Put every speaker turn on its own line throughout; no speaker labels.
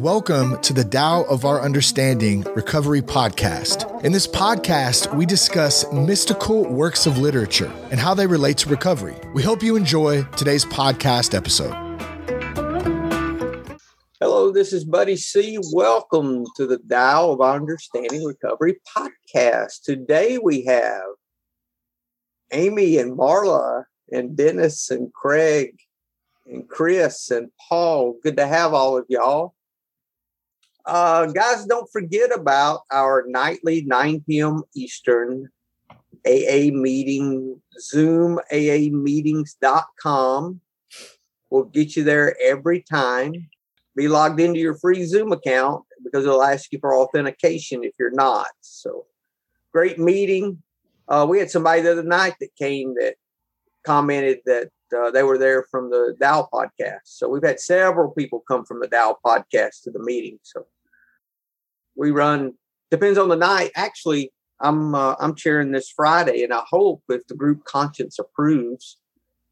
welcome to the Tao of Our Understanding Recovery Podcast. In this podcast, we discuss mystical works of literature and how they relate to recovery. We hope you enjoy today's podcast episode.
Hello, this is Buddy C. Welcome to the Tao of Our Understanding Recovery Podcast. Today we have Amy and Marla and Dennis and Craig and Chris and Paul. Good to have all of y'all. Uh, guys, don't forget about our nightly 9 p.m. Eastern AA meeting, Zoom AA meetings.com. We'll get you there every time. Be logged into your free Zoom account because it'll ask you for authentication if you're not. So, great meeting. Uh, we had somebody the other night that came that commented that uh, they were there from the Tao podcast. So we've had several people come from the Tao podcast to the meeting. So we run depends on the night. Actually, I'm uh, I'm chairing this Friday, and I hope if the group conscience approves,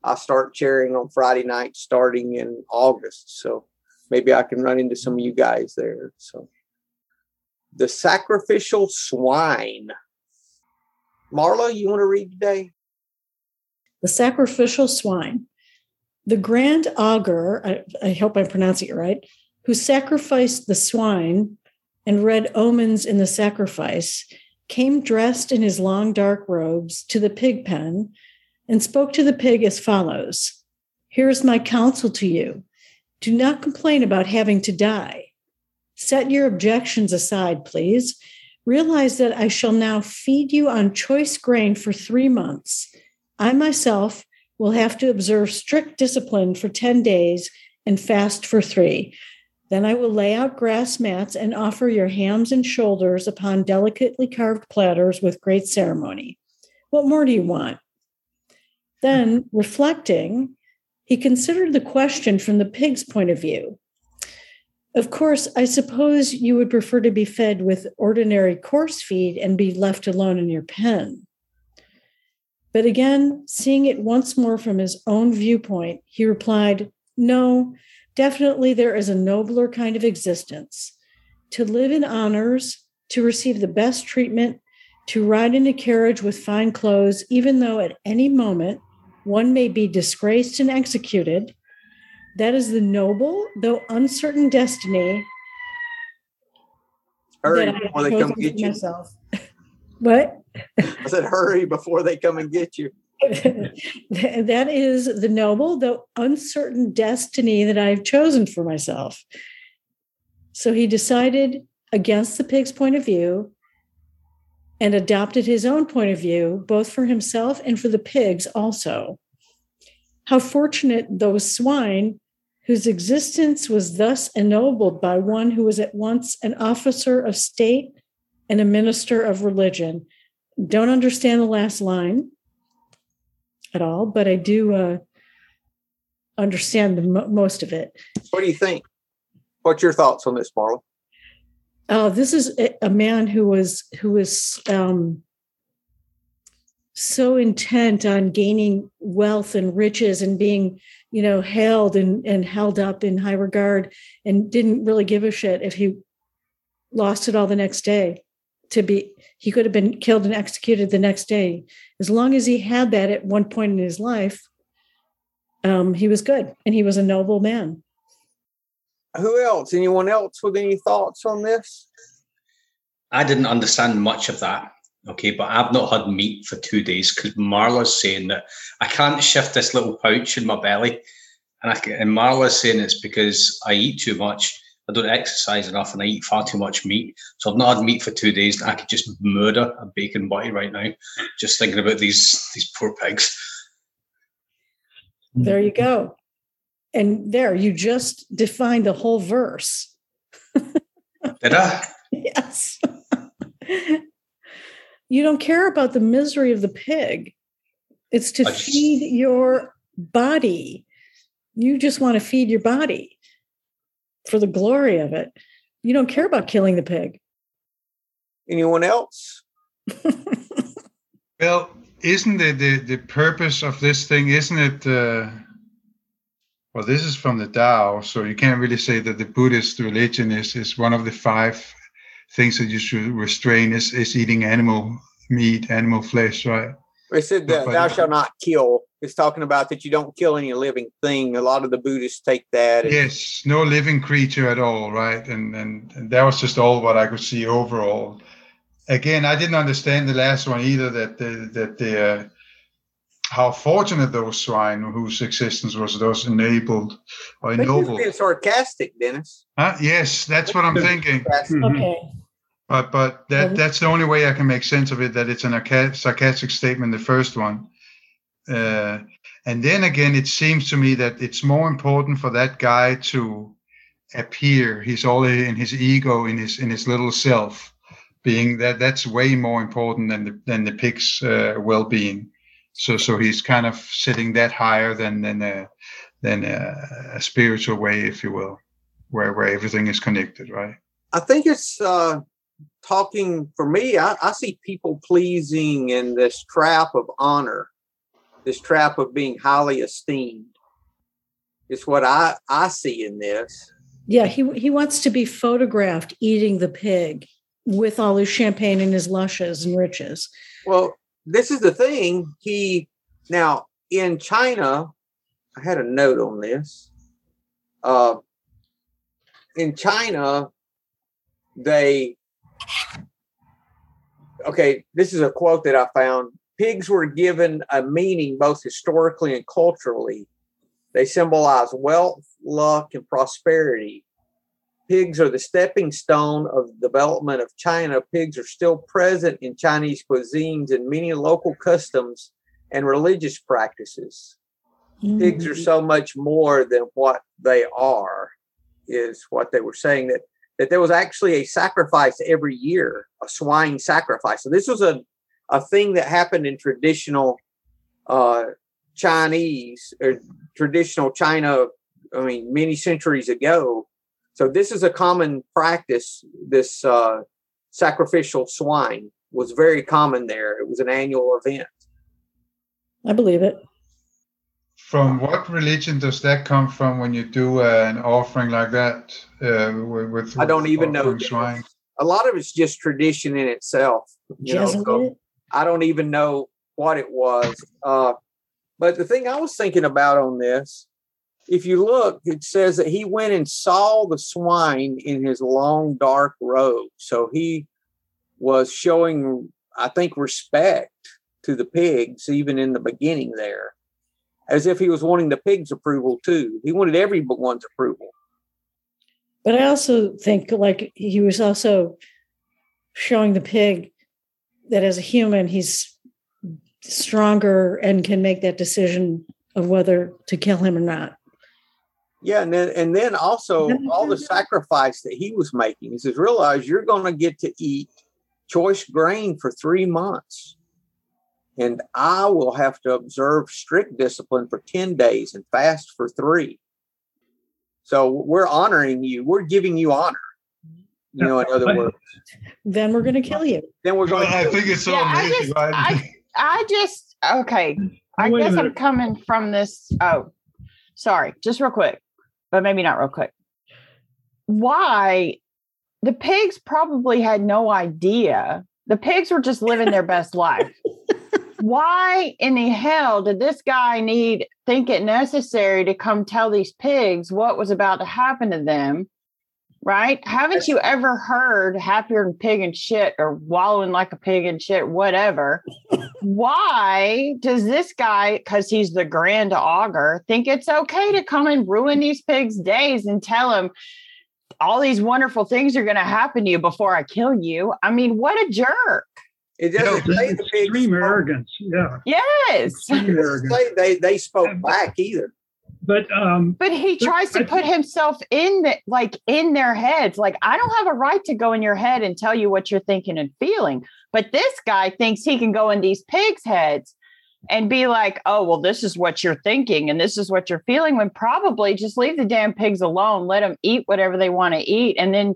I start chairing on Friday night starting in August. So maybe I can run into some of you guys there. So the sacrificial swine. Marla, you want to read today?
the sacrificial swine. The grand augur, I, I hope I'm pronouncing it right, who sacrificed the swine and read omens in the sacrifice, came dressed in his long dark robes to the pig pen and spoke to the pig as follows Here's my counsel to you do not complain about having to die. Set your objections aside, please. Realize that I shall now feed you on choice grain for three months I myself will have to observe strict discipline for 10 days and fast for three. Then I will lay out grass mats and offer your hams and shoulders upon delicately carved platters with great ceremony. What more do you want? Then, reflecting, he considered the question from the pig's point of view. Of course, I suppose you would prefer to be fed with ordinary coarse feed and be left alone in your pen. But again, seeing it once more from his own viewpoint, he replied, No, definitely there is a nobler kind of existence. To live in honors, to receive the best treatment, to ride in a carriage with fine clothes, even though at any moment one may be disgraced and executed. That is the noble, though uncertain destiny.
Hurry before they come get you.
Myself. what?
I said, hurry before they come and get you.
that is the noble, though uncertain destiny that I've chosen for myself. So he decided against the pig's point of view and adopted his own point of view, both for himself and for the pigs also. How fortunate those swine whose existence was thus ennobled by one who was at once an officer of state and a minister of religion don't understand the last line at all, but I do uh, understand the mo- most of it.
What do you think? What's your thoughts on this, Marla?
Uh, this is a, a, man who was who was um, so intent on gaining wealth and riches and being, you know, hailed and, and held up in high regard, and didn't really give a shit if he lost it all the next day to be he could have been killed and executed the next day. As long as he had that at one point in his life um, he was good and he was a noble man.
Who else? Anyone else with any thoughts on this?
I didn't understand much of that okay but i've not had meat for two days because marla's saying that i can't shift this little pouch in my belly. And, I, and marla's saying it's because i eat too much I don't exercise enough and I eat far too much meat. So I've not had meat for two days. I could just murder a bacon butty right now, just thinking about these these poor pigs.
There you go. And there, you just defined the whole verse.
Did I?
yes. you don't care about the misery of the pig. It's to just, feed your body. You just want to feed your body for the glory of it. You don't care about killing the pig.
Anyone else?
well, isn't it the, the purpose of this thing? Isn't it? Uh, well, this is from the Tao, so you can't really say that the Buddhist religion is, is one of the five things that you should restrain is, is eating animal meat, animal flesh, right?
It said that
But-
thou shalt not kill. It's talking about that you don't kill any living thing. A lot of the Buddhists take that. and-
Yes, no living creature at all, right? And, and and that was just all what I could see overall. Again, I didn't understand the last one either. That the that the uh, how fortunate those swine whose existence was those enabled or
But you're
ennobled.
being sarcastic, Dennis.
Huh? Yes, that's what I'm thinking.
Sarcastic.
Okay.
But but that
Mhm.
that's the only way I can make sense of it. That it's an sarcastic statement, the first one. Uh, and then again, it seems to me that it's more important for that guy to appear. He's all in his ego, in his in his little self, being that that's way more important than the than the pig's uh, well-being. So so he's kind of sitting that higher than than a, than a, a spiritual way, if you will, where where everything is connected, right?
I think it's uh, talking for me. I, I see people pleasing in this trap of honor, this trap of being highly esteemed. It's what I I see in this.
Yeah, he he wants to be photographed eating the pig with all his champagne and his lushes and riches.
Well, this is the thing. He now in China. I had a note on this. Uh, in China, they okay. This is a quote that I found. Pigs were given a meaning both historically and culturally. They symbolize wealth, luck, and prosperity. Pigs are the stepping stone of the development of China. Pigs are still present in Chinese cuisines and many local customs and religious practices. Pigs
Mm-hmm.
are so much more than what they are, is what they were saying that that there was actually a sacrifice every year, a swine sacrifice. So this was a a thing that happened in traditional uh, Chinese or traditional China. I mean, many centuries ago. So this is a common practice. This uh, sacrificial swine was very common there. It was an annual event.
I believe it.
From what religion does that come from when you do uh, an offering like that? Uh, with, with
I don't even know.
swine?
A lot of it's just tradition in itself. You know, so
Jesuit.
I don't even know what it was. Uh, but the thing I was thinking about on this, if you look, it says that he went and saw the swine in his long dark robe. So he was showing, I think, respect to the pigs, even in the beginning there, as if he was wanting the pigs' approval too. He wanted everyone's approval.
But I also think like he was also showing the pig that as a human he's stronger and can make that decision of whether to kill him or not.
Yeah, and then and then also all the sacrifice that he was making. He says, realize you're going to get to eat choice grain for three months, and I will have to observe strict discipline for ten days and fast for three. So we're honoring you. We're giving you honor. You know, in other words,
Then we're going to kill you.
then we're
Well,
going.
I
to
think it's so
Yeah, I just-
right?
I I just okay. I
Wait
guess I'm coming from this. Oh, sorry, just real quick, but maybe not real quick. Why the pigs probably had no idea. The pigs were just living their best life. Why in the hell did this guy need think it necessary to come tell these pigs what was about to happen to them? Right? Haven't you ever heard happier than pig and shit or wallowing like a pig and shit, whatever? Why does this guy, because he's the grand augur, think it's okay to come and ruin these pigs' days and tell them all these wonderful things are going to happen to you before I kill you? I mean, what a jerk.
It doesn't
This
say
is
the pigs.
extreme
spoke-
arrogance. Yeah.
Yes.
Extreme arrogance.
they they spoke back either.
But um,
But he
But
tries to put
think-
himself in the like in their heads. Like, I don't have a right to go in your head and tell you what you're thinking and feeling. But this guy thinks he can go in these pigs' heads and be like, oh, well, this is what you're thinking and this is what you're feeling. When probably just leave the damn pigs alone, let them eat whatever they want to eat. And then,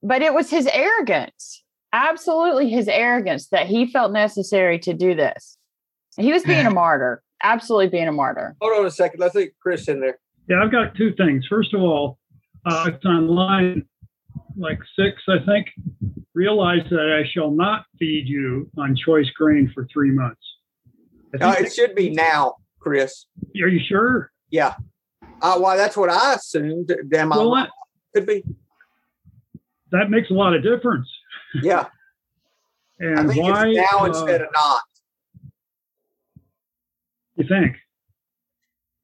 but it was his arrogance, absolutely his arrogance that he felt necessary to do this. He was being a martyr. Absolutely being a martyr.
Hold on a second. Let's get Chris in there.
Yeah, I've got two things. First of all, uh, it's on line like six, I think. Realize that I shall not feed you on choice grain for three months. I
Uh,
think-
it should be now, Chris.
are you sure?
Yeah. Uh, well, that's what I assumed. Damn,
Well,
I
that,
could be.
that makes a lot of difference.
Yeah. I
And
think
why?
it's now
uh,
instead of not.
You think?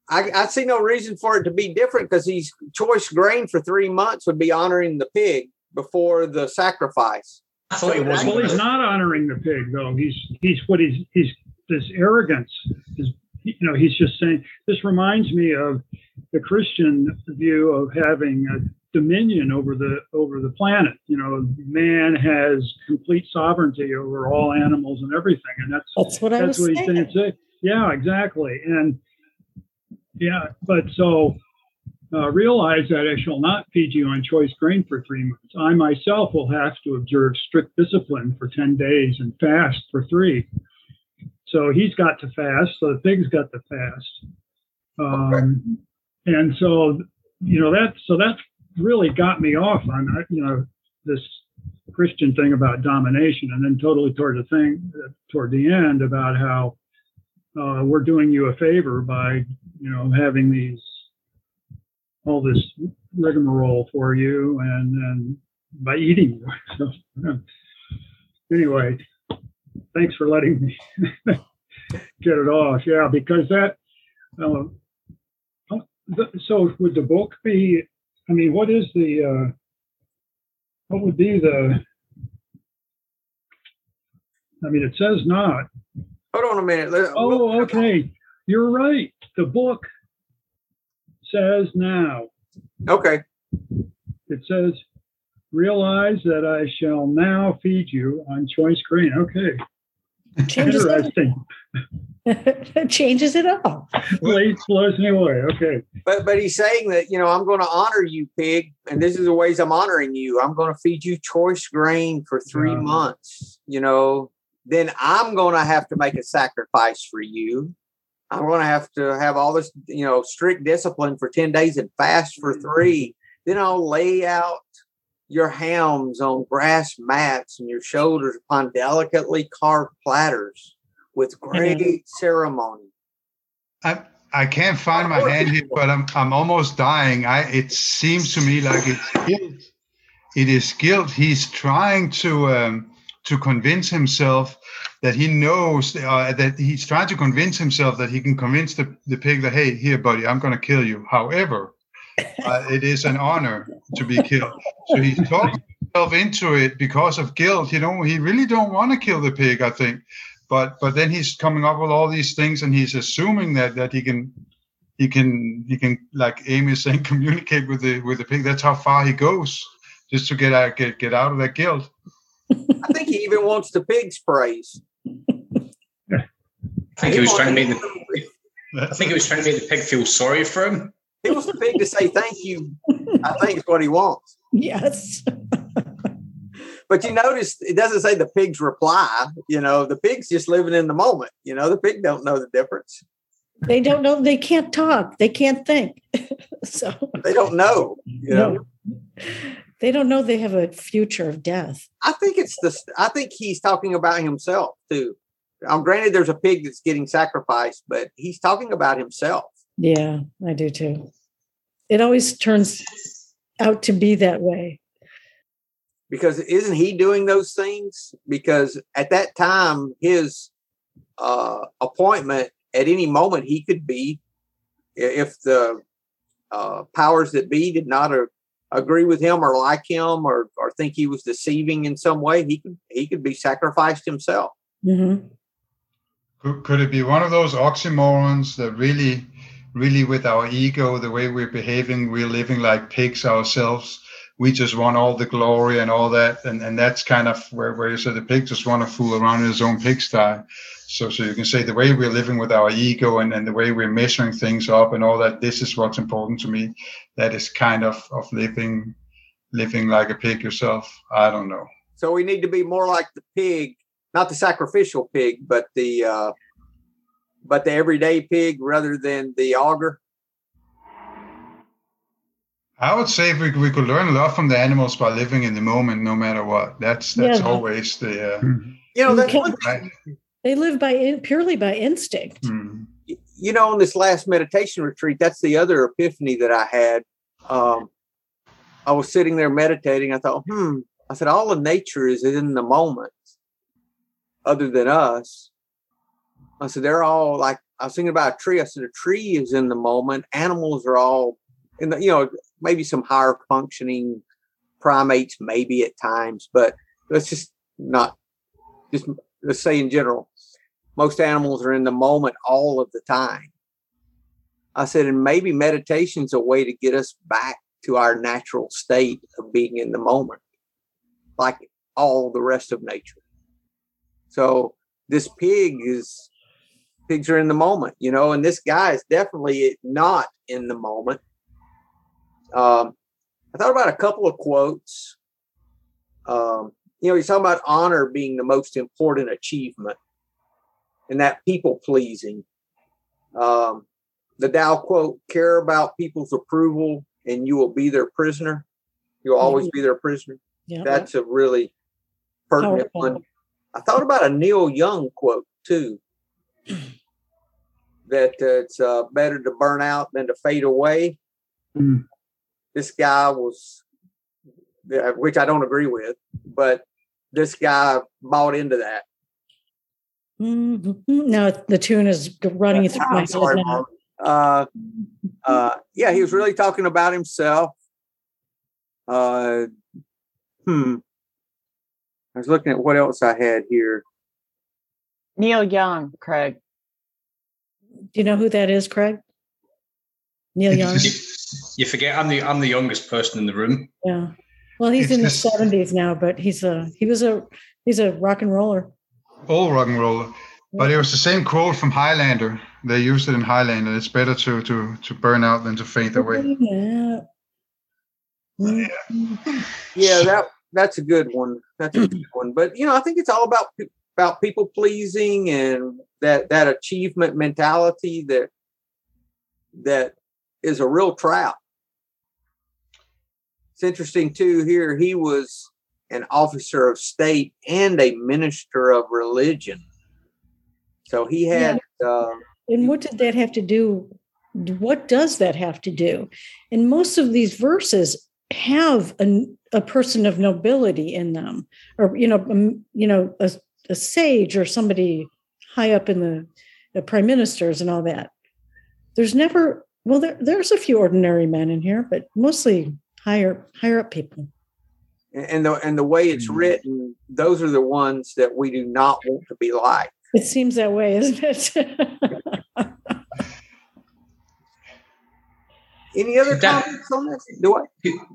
I, I see no reason for it to be different because he's choice grain for three months would be honoring the pig before the sacrifice.
I thought he wasn't.
Well, he's
gonna-
not honoring the pig, though. He's he's what he's he's this arrogance. Is you know he's just saying. This reminds me of the Christian view of having a dominion over the over the planet. You know, man has complete sovereignty over all animals and everything, and that's
That's what I was
what he's
saying.
Yeah, exactly. And yeah, but so uh, realize that I shall not feed you on choice grain for three months. I myself will have to observe strict discipline for 10 days and fast for three. So he's got to fast. So the pig's got to fast. Um, And so, you know, that, so that really got me off on, uh, you know, this Christian thing about domination, and then totally toward the thing toward the end about how uh, we're doing you a favor by you know having these all this rigmarole for you and and by eating you. So, anyway, thanks for letting me get it off. Yeah, because that. Uh, so would the book be? I mean, what is the? Uh, what would be the? I mean, it says not.
Hold on a minute. Let-
Oh, okay. You're right. The book says now.
Okay.
It says, realize that I shall now feed you on choice grain. Okay.
Changes
Interesting.
it changes it all.
Blows blows me away. Okay.
But but he's saying that you know I'm going to honor you, pig, and this is the ways I'm honoring you. I'm going to feed you choice grain for three
Yeah.
months. You know, then I'm going to have to make a sacrifice for you. I'm going to have to have all this you know strict discipline for ten days and fast for three. Then I'll lay out your hams on grass mats and your shoulders upon delicately carved platters with great ceremony.
I I can't find my hand here, but I'm I'm almost dying. I it seems to me like it's guilt. It is guilt. He's trying to um, to convince himself that he knows uh, that he's trying to convince himself that he can convince the, the pig that hey here buddy I'm going to kill you. However, uh, it is an honor to be killed. So he talks himself into it because of guilt. You know he really don't want to kill the pig. I think but but then he's coming up with all these things and he's assuming that that he can he can he can like Amy is saying communicate with the with the pig that's how far he goes just to get out get get out of that guilt
I think he even wants the pig's praise.
I think he was trying to make the. I think he was trying to make the pig feel sorry for him.
He wants the pig to say thank you. I think is what he wants.
Yes.
But you notice it doesn't say the pig's reply. You know, the pig's just living in the moment. You know, the pig don't know the difference.
They don't know. They can't talk. They can't think. so
They don't know. You know,
no. They don't know they have a future of death.
I think it's the. I think he's talking about himself too. Um, granted, there's a pig that's getting sacrificed, but he's talking about himself.
Yeah, I do too. It always turns out to be that way.
because isn't he doing those things? Because at that time, his uh, appointment at any moment he could be, if the uh, powers that be did not agree with him or like him or or think he was deceiving in some way, he could he could be sacrificed himself.
hmm
could, could it be one of those oxymorons that really really with our ego the way we're behaving we're living like pigs ourselves. We just want all the glory and all that. And and that's kind of where, where you say the pig just want to fool around in his own pigsty so so you can say the way we're living with our ego and, and the way we're measuring things up and all that this is what's important to me that is kind of of living living like a pig yourself i don't know
So we need to be more like the pig, not the sacrificial pig, but the uh, but the everyday pig rather than the augur?
I would say we, we could learn a lot from the animals by living in the moment, no matter what. That's that's
Yeah.
always the uh,
You know, that's one
right.
They live by in, purely by instinct.
Hmm.
you know, on this last meditation retreat, that's the other epiphany that I had. Um, I was sitting there meditating. I thought, hmm, I said, all of nature is in the moment, other than us. I said, they're all like, I was thinking about a tree. I said, a tree is in the moment. Animals are all in the, you know, maybe some higher functioning primates, maybe at times, but let's just not, just let's say in general most animals are in the moment all of the time. I said, and maybe meditation's a way to get us back to our natural state of being in the moment, like all the rest of nature. So this pig is pigs are in the moment, you know, and this guy is definitely not in the moment. Um, I thought about a couple of quotes. Um, you know, he's talking about honor being the most important achievement and that people pleasing. Um, the Tao quote, care about people's approval and you will be their prisoner. You'll always be their prisoner.
Yeah.
That's a really pertinent
Powerful.
one. I thought about a Neil Young quote too. That uh, it's uh, better to burn out than to fade away.
Mm.
This guy was, which I don't agree with, but this guy bought into that.
Mhm. No, the tune is running through my
I'm
head now.
Uh, uh, yeah, he was really talking about himself. Uh, hmm. I was looking at what else I had here.
Neil Young, Craig.
Do you know who that is, Craig? Neil Young.
You forget I'm the I'm the youngest person in the room.
Yeah. Well, he's in his seventies now, but he's a he was a he's a rock and roller.
All rock and roll. But it was the same quote from Highlander. They used it in Highlander. It's better to to to burn out than to faint away.
Yeah. Mm.
Yeah, that that's a good one. That's a good one. But you know, I think it's all about about people pleasing and that that achievement mentality that that is a real trap. It's interesting too. Here, he was an officer of state and a minister of religion. So he had. Uh,
And what did that have to do? What does that have to do? And most of these verses have a, a person of nobility in them, or you know, um, you know, a, a sage or somebody high up in the, the prime ministers and all that. There's never well, there, there's a few ordinary men in here, but mostly higher higher up people.
And the and the way it's
Mhm.
written, those are the ones that we do not want to be like.
It seems that way, isn't it?
Any other
That-
comments on this? Do I?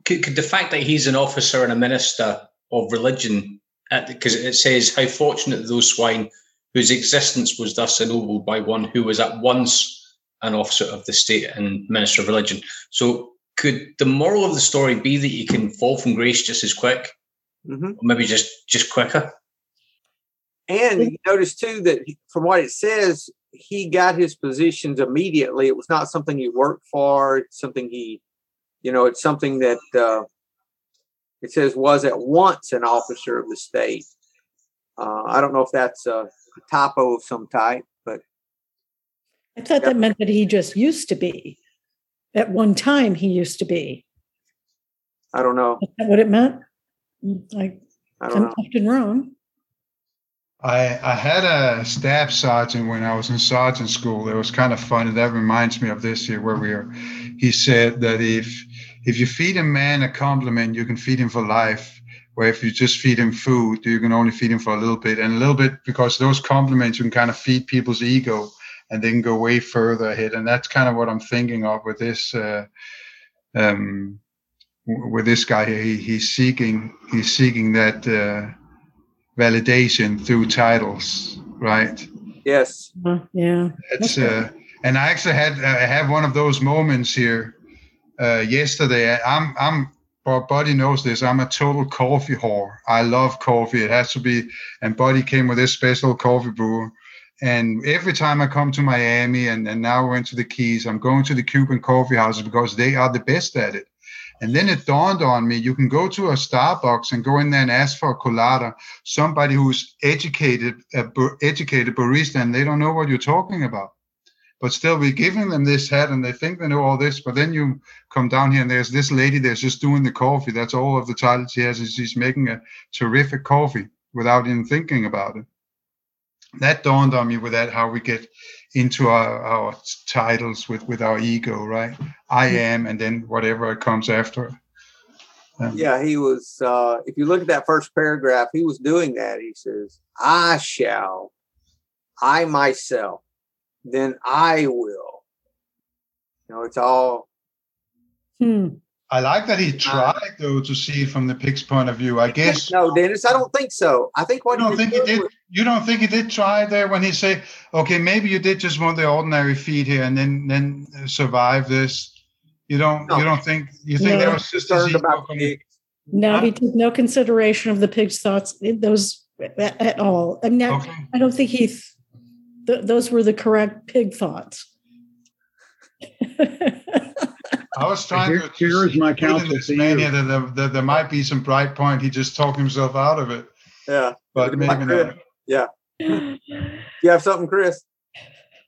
Could, could the fact that he's an officer and a minister of religion, because it says how fortunate those swine whose existence was thus ennobled by one who was at once an officer of the state and minister of religion. So could the moral of the story be that you can fall from grace just as quick,
Mhm.
or maybe just just quicker?
And you notice too that from what it says, he got his positions immediately. It was not something he worked for. It's something he, you know, it's something that uh, it says was at once an officer of the state. Uh, I don't know if that's a, a typo of some type, but
I thought that meant that he just used to be. At one time, he used to be.
I don't know.
Is that what it meant? I,
I don't
I'm
know.
often wrong.
I I had a staff sergeant when I was in sergeant school. It was kind of funny. That reminds me of this here where we are. He said that if if you feed a man a compliment, you can feed him for life. Where if you just feed him food, you can only feed him for a little bit, and a little bit because those compliments you can kind of feed people's ego, and then go way further ahead. And that's kind of what I'm thinking of with this. Uh, um, with this guy here, he, he's seeking he's seeking that uh, validation through titles, right?
Yes.
Uh, yeah.
It's
Okay.
uh, and I actually had I have one of those moments here uh, yesterday. I'm I'm but Buddy knows this. I'm a total coffee whore. I love coffee. It has to be. And Buddy came with this special coffee brew, And every time I come to Miami and, and now we're into the Keys, I'm going to the Cuban coffee houses because they are the best at it. And then it dawned on me, you can go to a Starbucks and go in there and ask for a colada, somebody who's educated, a educated barista, and they don't know what you're talking about. But still, we're giving them this hat and they think they know all this. But then you come down here and there's this lady that's just doing the coffee. That's all of the title she has is she's making a terrific coffee without even thinking about it. That dawned on me with that, how we get into our, our titles with, with our ego, right? I am, and then whatever comes after.
Um, yeah, he was. Uh, if you look at that first paragraph, he was doing that. He says, "I shall, I myself, then I will." You know, it's all.
Hmm.
I like that he uh, tried though to see it from the pig's point of view. I guess
no, Dennis, I don't think so. I think what
you don't think he did. You don't think he did try there when he say, "Okay, maybe you did just want the ordinary feed here and then then survive this." You don't. No. You don't think. You think no. that was just
concerned about pigs.
No, huh? he took no consideration of the pig's thoughts. Eh, those at, at all. I mean, okay. I, I don't think he. Th- those were the correct pig thoughts.
I was trying
here,
to.
Here is my counsel
this man here that there, that there might be some bright point. He just talked himself out of it.
Yeah,
but maybe not.
Yeah. you have something, Chris?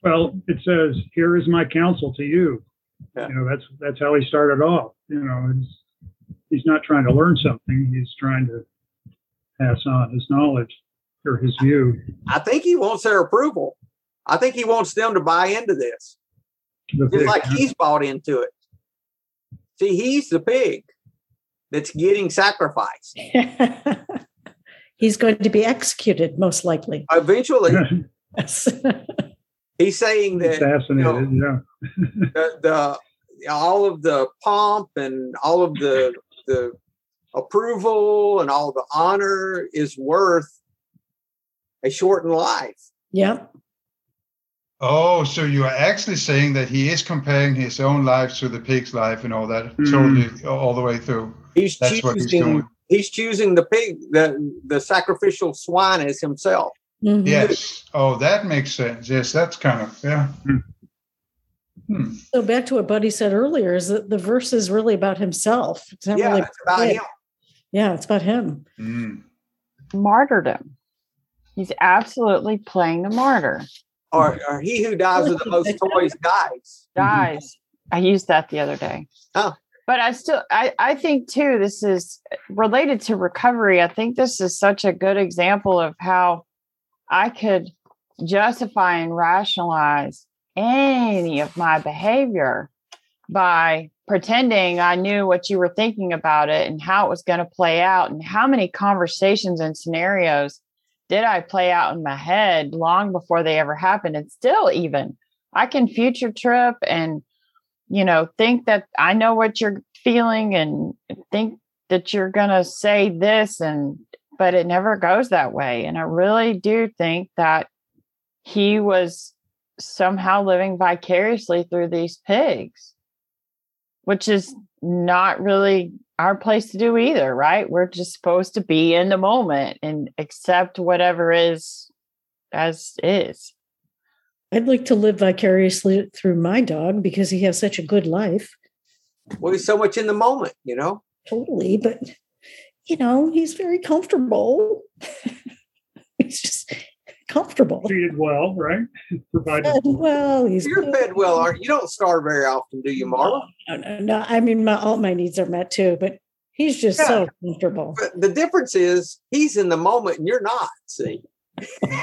Well, it says, "Here is my counsel to you." Yeah. You know, that's that's how he started off. You know, he's he's not trying to learn something; he's trying to pass on his knowledge or his view.
I think he wants their approval. I think he wants them to buy into this, just like he's bought into it. See, he's the pig that's getting sacrificed.
he's going to be executed, most likely.
Eventually. yes. he's saying that
assassinated, you know,
yeah. the, the all of the pomp and all of the the approval and all the honor is worth a shortened life.
Yep.
Oh, so you are actually saying that he is comparing his own life to the pig's life and all that, mm. totally all the way through.
He's That's choosing, what he's doing. He's choosing the pig, the the sacrificial swine as himself.
Mm-hmm. Yes. Oh, that makes sense. Yes, that's kind of yeah. Hmm.
hmm. So back to what Buddy said earlier is that the verse is really about himself.
It's not yeah, really it's about him.
Yeah, it's about him.
Mm.
Martyrdom. He's absolutely playing the martyr
or, or he who dies with the most toys dies.
Dies. I used that the other day.
Oh.
But I still I, I think too this is related to recovery. I think this is such a good example of how I could justify and rationalize any of my behavior by pretending I knew what you were thinking about it and how it was going to play out and how many conversations and scenarios did I play out in my head long before they ever happened. And still, even I can future trip and, you know, think that I know what you're feeling and think that you're going to say this. And, but it never goes that way. And I really do think that he was somehow living vicariously through these pigs, which is not really our place to do either, right? We're just supposed to be in the moment and accept whatever is as is.
I'd like to live vicariously through my dog because he has such a good life.
Well, he's so much in the moment, you know?
Totally. But, you know, he's very comfortable. he's just comfortable.
Treated well, right?
Provided well. He's
You're good. fed well, aren't you? You don't starve very often, do you, Marla?
No, no, no. I mean, my, all my needs are met too, but he's just yeah. so comfortable.
But the difference is he's in the moment and you're not. See.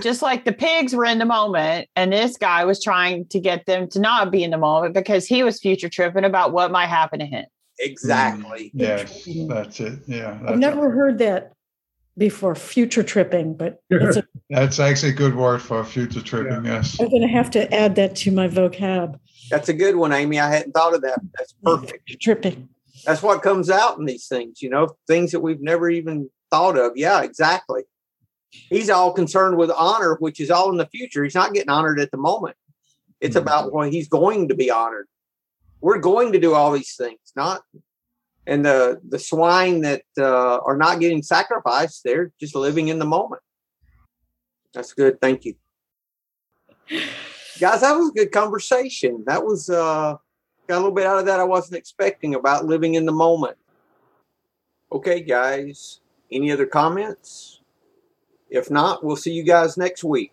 just like the pigs were in the moment and this guy was trying to get them to not be in the moment because he was future tripping about what might happen to him
exactly
mm, yes that's it yeah that's
i've never heard that before future tripping, but
a, that's actually a good word for future tripping. Yeah. Yes,
I'm going to have to add that to my vocab.
That's a good one, Amy. I hadn't thought of that. That's perfect.
Future tripping.
That's what comes out in these things, you know, things that we've never even thought of. Yeah, exactly. He's all concerned with honor, which is all in the future. He's not getting honored at the moment. It's mm-hmm. about when he's going to be honored. We're going to do all these things, not and the the swine that uh, are not getting sacrificed they're just living in the moment That's good. Thank you. Guys, that was a good conversation. That was uh got a little bit out of that I wasn't expecting about living in the moment. Okay, guys. Any other comments? If not, we'll see you guys next week.